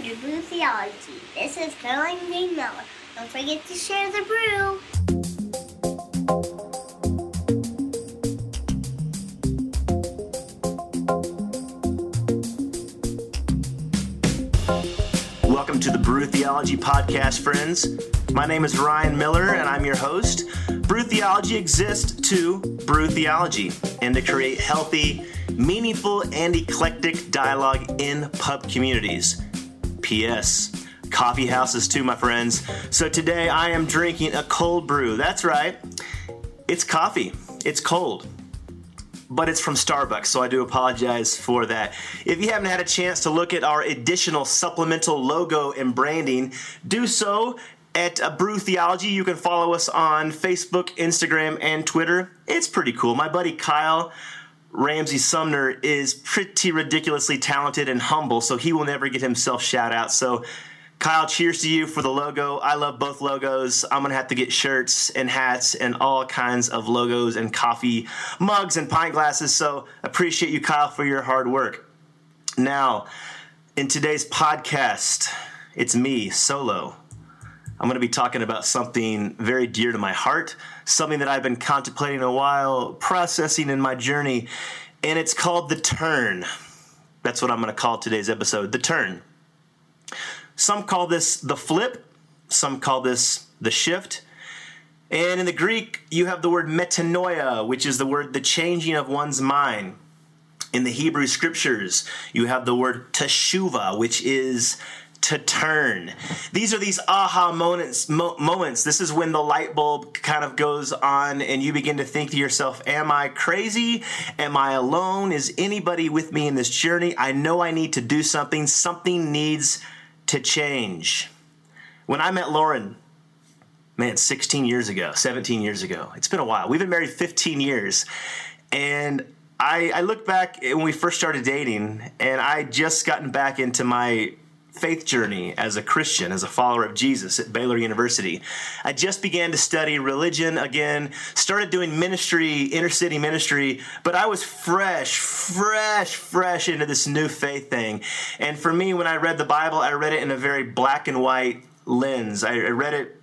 Brew Theology. This is Caroline Green Miller. Don't forget to share the brew. Welcome to the Brew Theology Podcast, friends. My name is Ryan Miller, and I'm your host. Brew Theology exists to brew theology and to create healthy, meaningful, and eclectic dialogue in pub communities. P.S. Coffee houses, too, my friends. So today I am drinking a cold brew. That's right, it's coffee, it's cold but it's from Starbucks, so I do apologize for that. If you haven't had a chance to look at our additional supplemental logo and branding, do so at Brew Theology. You can follow us on Facebook, Instagram, and Twitter. It's pretty cool. My buddy Kyle Ramsey Sumner is pretty ridiculously talented and humble, so he will never get himself shout out. So Kyle, cheers to you for the logo. I love both logos. I'm gonna have to get shirts and hats and all kinds of logos and coffee mugs and pint glasses. So appreciate you, Kyle, for your hard work. Now, in today's podcast, it's me solo. I'm going to be talking about something very dear to my heart, something that I've been contemplating a while, processing in my journey, and it's called The Turn. That's what I'm going to call today's episode The Turn. Some call this the flip, some call this the shift. And in the Greek, you have the word metanoia, which is the word the changing of one's mind. In the Hebrew scriptures, you have the word teshuva, which is to turn. These are these aha moments. Mo- moments. This is when the light bulb kind of goes on, and you begin to think to yourself, "Am I crazy? Am I alone? Is anybody with me in this journey? I know I need to do something. Something needs to change." When I met Lauren, man, 16 years ago, 17 years ago, it's been a while. We've been married 15 years, and I, I look back when we first started dating, and I just gotten back into my faith journey as a Christian, as a follower of Jesus at Baylor University. I just began to study religion again, started doing ministry, inner city ministry, but I was fresh, fresh, fresh into this new faith thing. And for me, when I read the Bible, I read it in a very black and white lens. I read it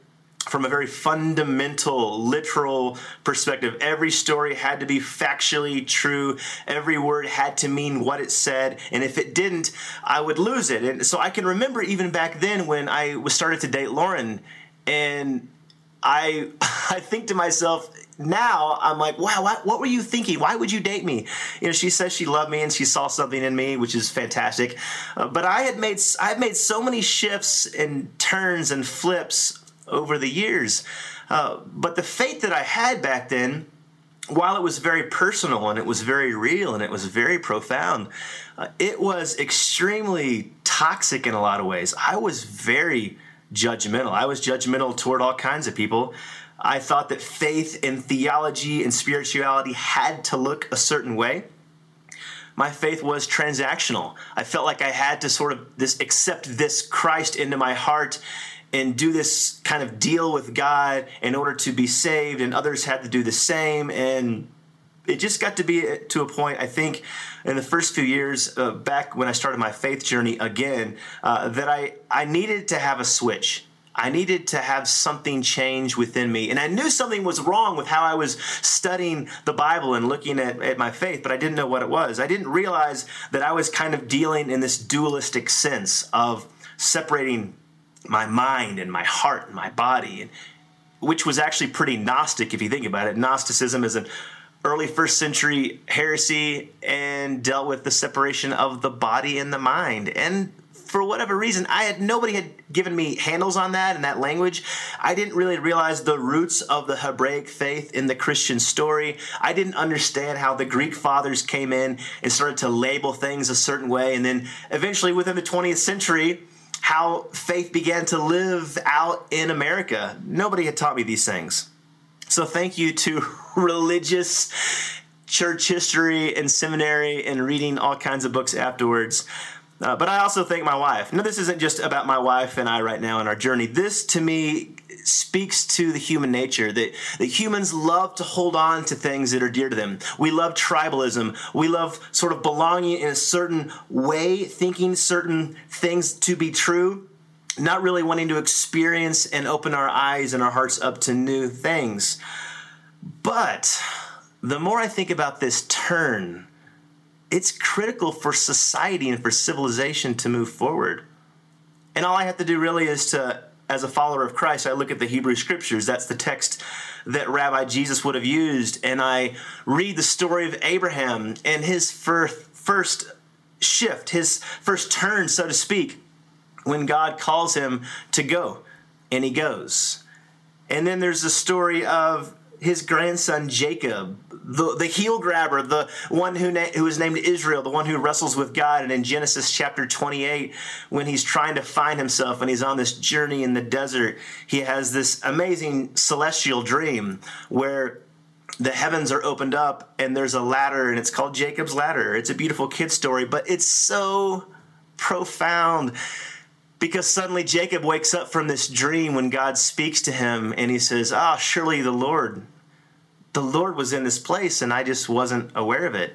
from a very fundamental, literal perspective. Every story had to be factually true. Every word had to mean what it said. And if it didn't, I would lose it. And so I can remember even back then when I was started to date Lauren and I I think to myself now I'm like wow what, what were you thinking why would you date me you know she says she loved me and she saw something in me which is fantastic uh, but I had made I've made so many shifts and turns and flips over the years uh, but the faith that I had back then while it was very personal and it was very real and it was very profound, uh, it was extremely toxic in a lot of ways. I was very judgmental. I was judgmental toward all kinds of people. I thought that faith and theology and spirituality had to look a certain way. My faith was transactional. I felt like I had to sort of this accept this Christ into my heart and do this kind of deal with God in order to be saved, and others had to do the same. And it just got to be to a point, I think, in the first few years, uh, back when I started my faith journey again, uh, that I, I needed to have a switch. I needed to have something change within me. And I knew something was wrong with how I was studying the Bible and looking at, at my faith, but I didn't know what it was. I didn't realize that I was kind of dealing in this dualistic sense of separating my mind and my heart and my body, and, which was actually pretty Gnostic if you think about it. Gnosticism is an early first century heresy and dealt with the separation of the body and the mind. And for whatever reason, I had nobody had given me handles on that and that language. I didn't really realize the roots of the Hebraic faith in the Christian story. I didn't understand how the Greek fathers came in and started to label things a certain way, and then eventually within the 20th century, how faith began to live out in America. Nobody had taught me these things. So thank you to religious church history and seminary and reading all kinds of books afterwards. Uh, but I also thank my wife. Now, this isn't just about my wife and I right now in our journey. This, to me, speaks to the human nature that, that humans love to hold on to things that are dear to them. We love tribalism. We love sort of belonging in a certain way, thinking certain things to be true, not really wanting to experience and open our eyes and our hearts up to new things. But the more I think about this turn, it's critical for society and for civilization to move forward. And all I have to do really is to, as a follower of Christ, I look at the Hebrew scriptures. That's the text that Rabbi Jesus would have used. And I read the story of Abraham and his first, first shift, his first turn, so to speak, when God calls him to go. And he goes. And then there's the story of his grandson Jacob, the, the heel grabber, the one who, na- who is named Israel, the one who wrestles with God. And in Genesis chapter 28, when he's trying to find himself and he's on this journey in the desert, he has this amazing celestial dream where the heavens are opened up and there's a ladder and it's called Jacob's ladder. It's a beautiful kid story, but it's so profound because suddenly Jacob wakes up from this dream when God speaks to him and he says, Ah, surely the Lord, the Lord was in this place and I just wasn't aware of it.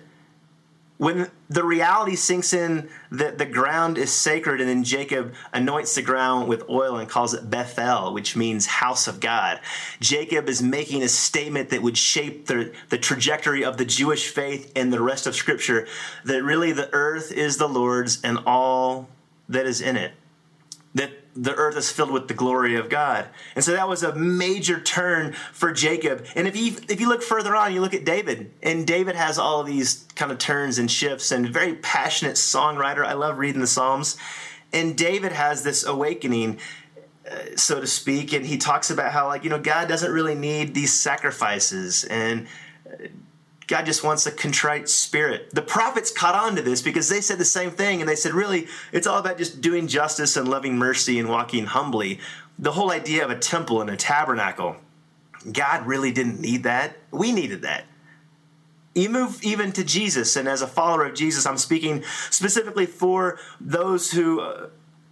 When the reality sinks in that the ground is sacred, and then Jacob anoints the ground with oil and calls it Bethel, which means house of God. Jacob is making a statement that would shape the, the trajectory of the Jewish faith and the rest of Scripture that really the earth is the Lord's and all that is in it that the earth is filled with the glory of God. And so that was a major turn for Jacob. And if you if you look further on, you look at David, and David has all of these kind of turns and shifts and very passionate songwriter. I love reading the Psalms. And David has this awakening uh, so to speak, and he talks about how like, you know, God doesn't really need these sacrifices and uh, God just wants a contrite spirit. The prophets caught on to this because they said the same thing, and they said, really, it's all about just doing justice and loving mercy and walking humbly. The whole idea of a temple and a tabernacle, God really didn't need that. We needed that. You move even to Jesus, and as a follower of Jesus, I'm speaking specifically for those who uh,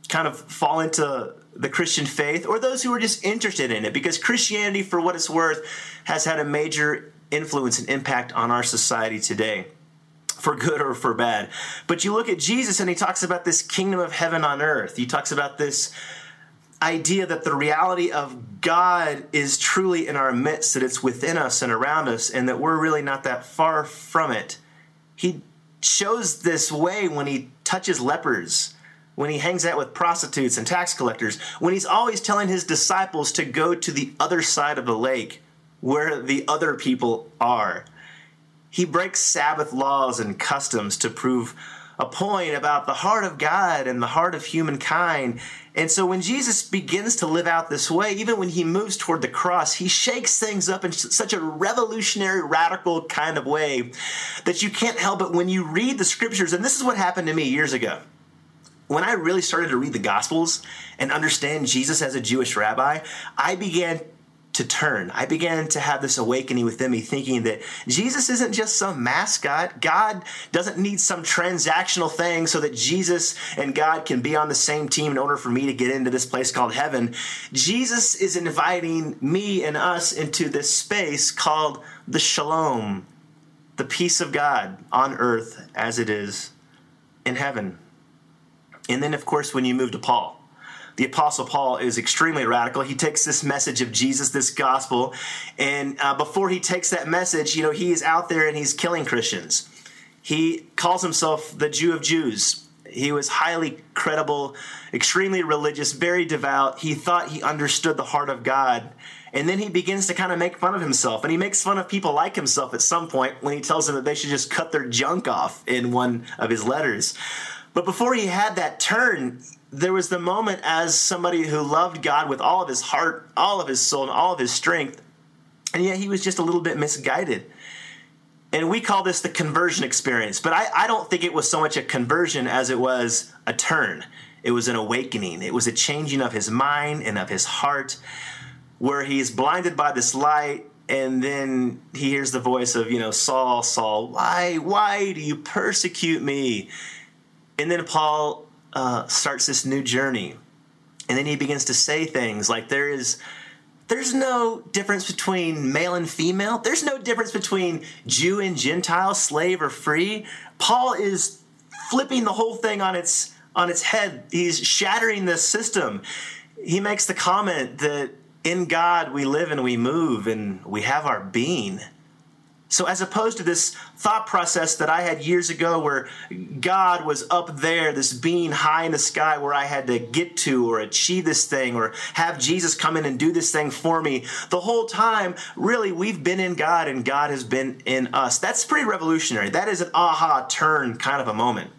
kind of fall into the Christian faith or those who are just interested in it because Christianity, for what it's worth, has had a major influence and impact on our society today for good or for bad. But you look at Jesus and he talks about this kingdom of heaven on earth. He talks about this idea that the reality of God is truly in our midst, that it's within us and around us, and that we're really not that far from it. He shows this way when he touches lepers, when he hangs out with prostitutes and tax collectors, when he's always telling his disciples to go to the other side of the lake where the other people are. He breaks Sabbath laws and customs to prove a point about the heart of God and the heart of humankind. And so when Jesus begins to live out this way, even when he moves toward the cross, he shakes things up in such a revolutionary, radical kind of way that you can't help it when you read the scriptures. And this is what happened to me years ago. When I really started to read the Gospels and understand Jesus as a Jewish rabbi, I began to turn. I began to have this awakening within me, thinking that Jesus isn't just some mascot. God doesn't need some transactional thing so that Jesus and God can be on the same team in order for me to get into this place called heaven. Jesus is inviting me and us into this space called the shalom, the peace of God on earth as it is in heaven. And then, of course, when you move to Paul, the Apostle Paul is extremely radical. He takes this message of Jesus, this gospel, and uh, before he takes that message, you know, he is out there and he's killing Christians. He calls himself the Jew of Jews. He was highly credible, extremely religious, very devout. He thought he understood the heart of God. And then he begins to kind of make fun of himself. And he makes fun of people like himself at some point when he tells them that they should just cut their junk off in one of his letters. But before he had that turn, there was the moment as somebody who loved God with all of his heart, all of his soul, and all of his strength, and yet he was just a little bit misguided. And we call this the conversion experience, but I, I don't think it was so much a conversion as it was a turn. It was an awakening, it was a changing of his mind and of his heart, where he's blinded by this light and then he hears the voice of you know saul saul why why do you persecute me and then paul uh, starts this new journey. And then he begins to say things like, There is There's no difference between male and female. There's no difference between Jew and Gentile, slave or free. Paul is flipping the whole thing on its on its head. He's shattering the system. He makes the comment that in God we live and we move and we have our being. So, as opposed to this thought process that I had years ago where God was up there, this being high in the sky where I had to get to or achieve this thing or have Jesus come in and do this thing for me, the whole time, really, we've been in God and God has been in us. That's pretty revolutionary. That is an aha turn kind of a moment.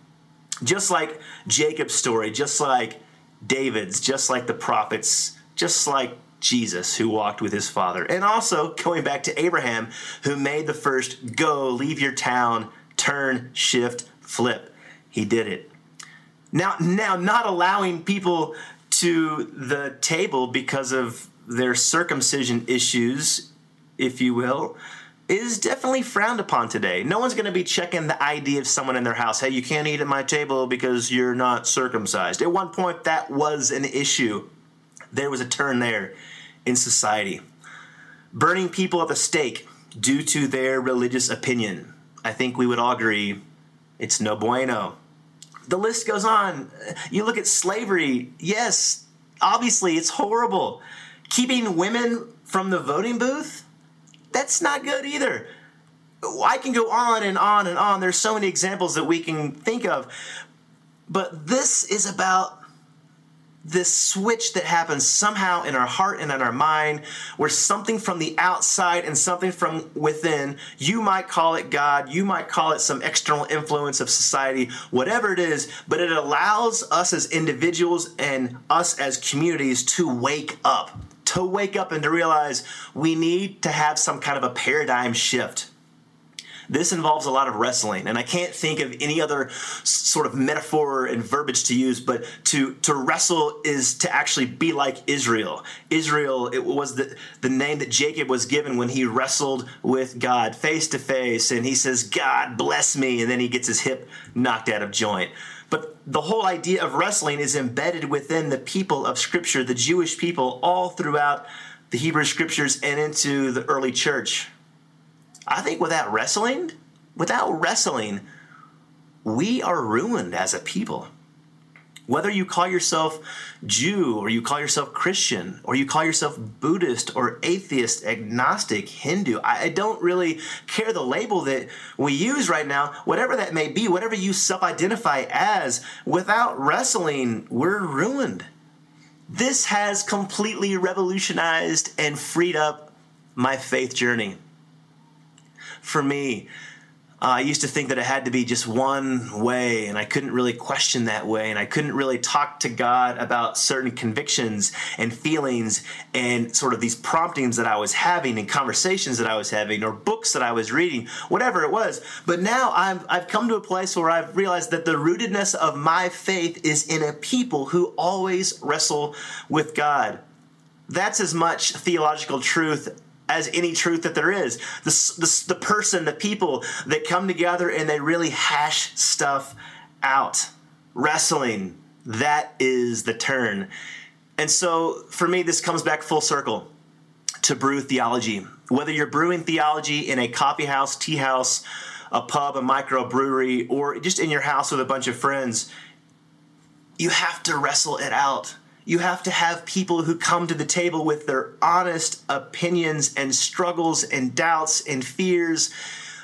Just like Jacob's story, just like David's, just like the prophets, just like Jesus who walked with his father. And also going back to Abraham who made the first go, leave your town, turn, shift, flip. He did it. Now now not allowing people to the table because of their circumcision issues, if you will, is definitely frowned upon today. No one's going to be checking the ID of someone in their house. Hey, you can't eat at my table because you're not circumcised. At one point, that was an issue. There was a turn there in society. Burning people at the stake due to their religious opinion. I think we would all agree it's no bueno. The list goes on. You look at slavery, yes, obviously it's horrible. Keeping women from the voting booth, that's not good either. I can go on and on and on. There's so many examples that we can think of. But this is about this switch that happens somehow in our heart and in our mind where something from the outside and something from within you might call it god you might call it some external influence of society whatever it is but it allows us as individuals and us as communities to wake up to wake up and to realize we need to have some kind of a paradigm shift this involves a lot of wrestling, and I can't think of any other sort of metaphor and verbiage to use. But to to wrestle is to actually be like Israel. Israel it was the the name that Jacob was given when he wrestled with God face to face, and he says, "God bless me," and then he gets his hip knocked out of joint. But the whole idea of wrestling is embedded within the people of Scripture, the Jewish people, all throughout the Hebrew Scriptures and into the early church. I think without wrestling, without wrestling, we are ruined as a people. Whether you call yourself Jew or you call yourself Christian or you call yourself Buddhist or atheist, agnostic, Hindu, I don't really care the label that we use right now, whatever that may be, whatever you self identify as, without wrestling, we're ruined. This has completely revolutionized and freed up my faith journey for me. Uh, I used to think that it had to be just one way, and I couldn't really question that way, and I couldn't really talk to God about certain convictions and feelings and sort of these promptings that I was having and conversations that I was having or books that I was reading, whatever it was. But now I've, I've come to a place where I've realized that the rootedness of my faith is in a people who always wrestle with God. That's as much theological truth as any truth that there is. The, the, the person, the people that come together and they really hash stuff out. Wrestling, that is the turn. And so for me, this comes back full circle to brew theology. Whether you're brewing theology in a coffee house, tea house, a pub, a microbrewery, or just in your house with a bunch of friends, you have to wrestle it out you have to have people who come to the table with their honest opinions and struggles and doubts and fears,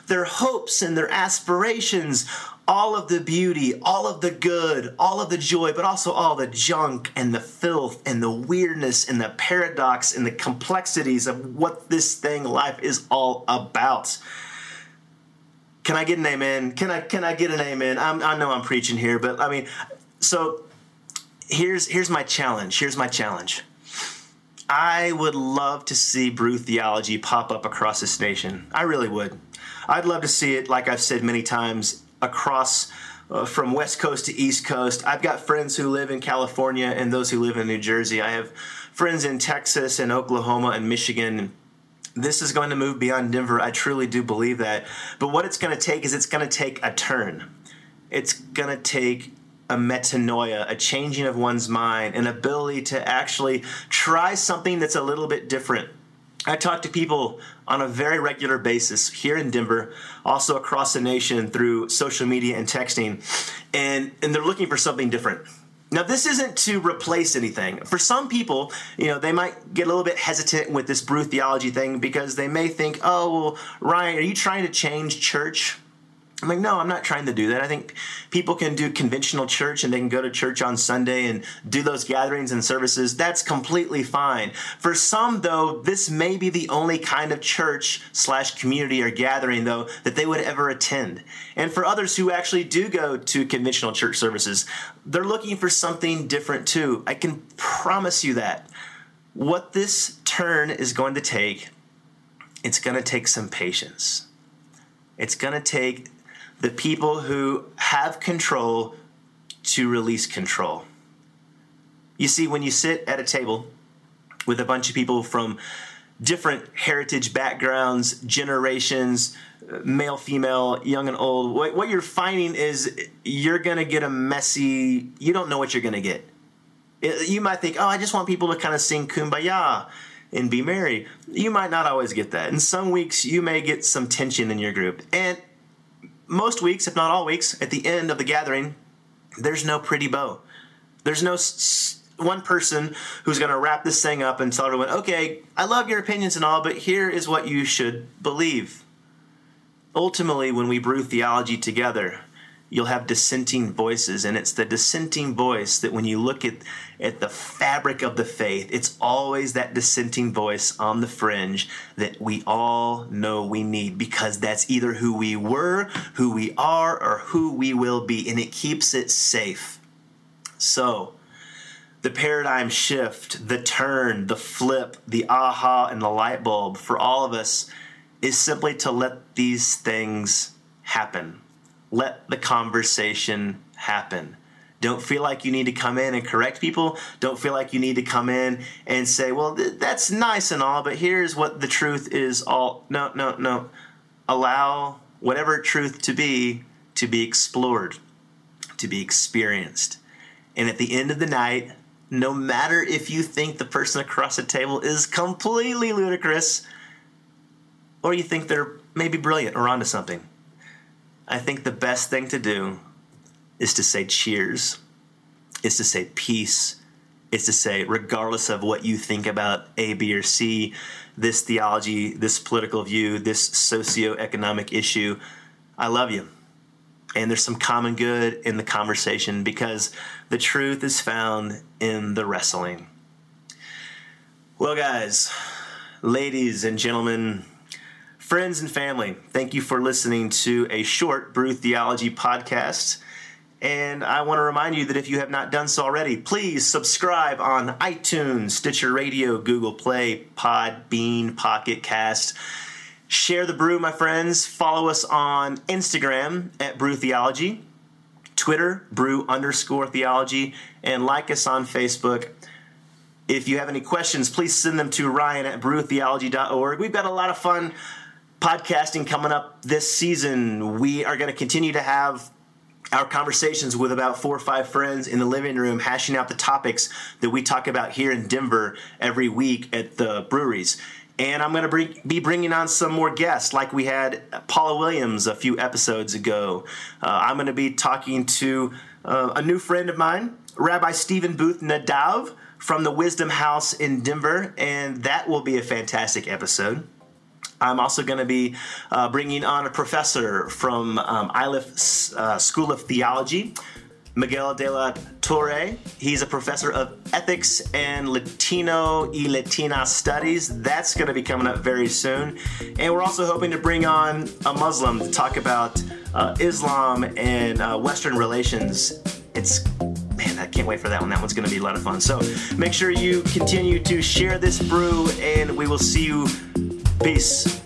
their hopes and their aspirations, all of the beauty, all of the good, all of the joy, but also all the junk and the filth and the weirdness and the paradox and the complexities of what this thing life is all about. Can I get an amen? Can I can I get an amen? I'm, I know I'm preaching here, but I mean, so here's here's my challenge. Here's my challenge. I would love to see brew theology pop up across this nation. I really would. I'd love to see it, like I've said many times, across uh, from West Coast to East Coast. I've got friends who live in California and those who live in New Jersey. I have friends in Texas and Oklahoma and Michigan. This is going to move beyond Denver. I truly do believe that. But what it's going to take is it's going to take a turn. It's going to take a metanoia, a changing of one's mind, an ability to actually try something that's a little bit different. I talk to people on a very regular basis here in Denver, also across the nation through social media and texting, and, and they're looking for something different. Now, this isn't to replace anything. For some people, you know, they might get a little bit hesitant with this brew theology thing because they may think, oh, well, Ryan, are you trying to change church? I'm like, no, I'm not trying to do that. I think people can do conventional church and they can go to church on Sunday and do those gatherings and services. That's completely fine. For some, though, this may be the only kind of church slash community or gathering, though, that they would ever attend. And for others who actually do go to conventional church services, they're looking for something different too. I can promise you that. What this turn is going to take, it's going to take some patience. It's going to take the people who have control to release control. You see, when you sit at a table with a bunch of people from different heritage backgrounds, generations, male, female, young and old, what, what you're finding is you're going to get a messy, you don't know what you're going to get. You might think, oh, I just want people to kind of sing kumbaya and be merry. You might not always get that. In some weeks, you may get some tension in your group. And most weeks, if not all weeks, at the end of the gathering, there's no pretty bow. There's no s- one person who's going to wrap this thing up and tell everyone, okay, I love your opinions and all, but here is what you should believe. Ultimately, when we brew theology together, you'll have dissenting voices. And it's the dissenting voice that when you look at at the fabric of the faith it's always that dissenting voice on the fringe that we all know we need because that's either who we were who we are or who we will be. And it keeps it safe. So the paradigm shift the turn the flip the aha and the light bulb for all of us is simply to let these things happen let the conversation happen. Don't feel like you need to come in and correct people. Don't feel like you need to come in and say, well, th- that's nice and all, but here's what the truth is all. No, no, no. Allow whatever truth to be to be explored, to be experienced. And at the end of the night, no matter if you think the person across the table is completely ludicrous or you think they're maybe brilliant or onto something, I think the best thing to do is to say cheers, is to say peace, is to say, regardless of what you think about A, B, or C, this theology, this political view, this socio-economic issue, I love you. And there's some common good in the conversation because the truth is found in the wrestling. Well, guys, ladies and gentlemen, Friends and family, thank you for listening to a short Brew Theology podcast. And I want to remind you that if you have not done so already, please subscribe on iTunes, Stitcher Radio, Google Play, Podbean, Pocket Cast. Share the brew, my friends. Follow us on Instagram at Brew Theology, Twitter, Brew underscore Theology, and like us on Facebook. If you have any questions, please send them to Ryan at brewtheology.org. We've got a lot of fun podcasting coming up this season. We are going to continue to have our conversations with about four or five friends in the living room, hashing out the topics that we talk about here in Denver every week at the breweries. And I'm going to bring, be bringing on some more guests, like we had Paula Williams a few episodes ago. Uh, I'm going to be talking to uh, a new friend of mine, Rabbi Stephen Booth Nadav from the Wisdom House in Denver, and that will be a fantastic episode. I'm also going to be uh, bringing on a professor from um, Iliff uh, School of Theology, Miguel de la Torre. He's a professor of ethics and Latino y Latina studies. That's going to be coming up very soon. And we're also hoping to bring on a Muslim to talk about uh, Islam and uh, Western relations. It's man, I can't wait for that one. That one's going to be a lot of fun. So make sure you continue to share this brew, and we will see you Peace.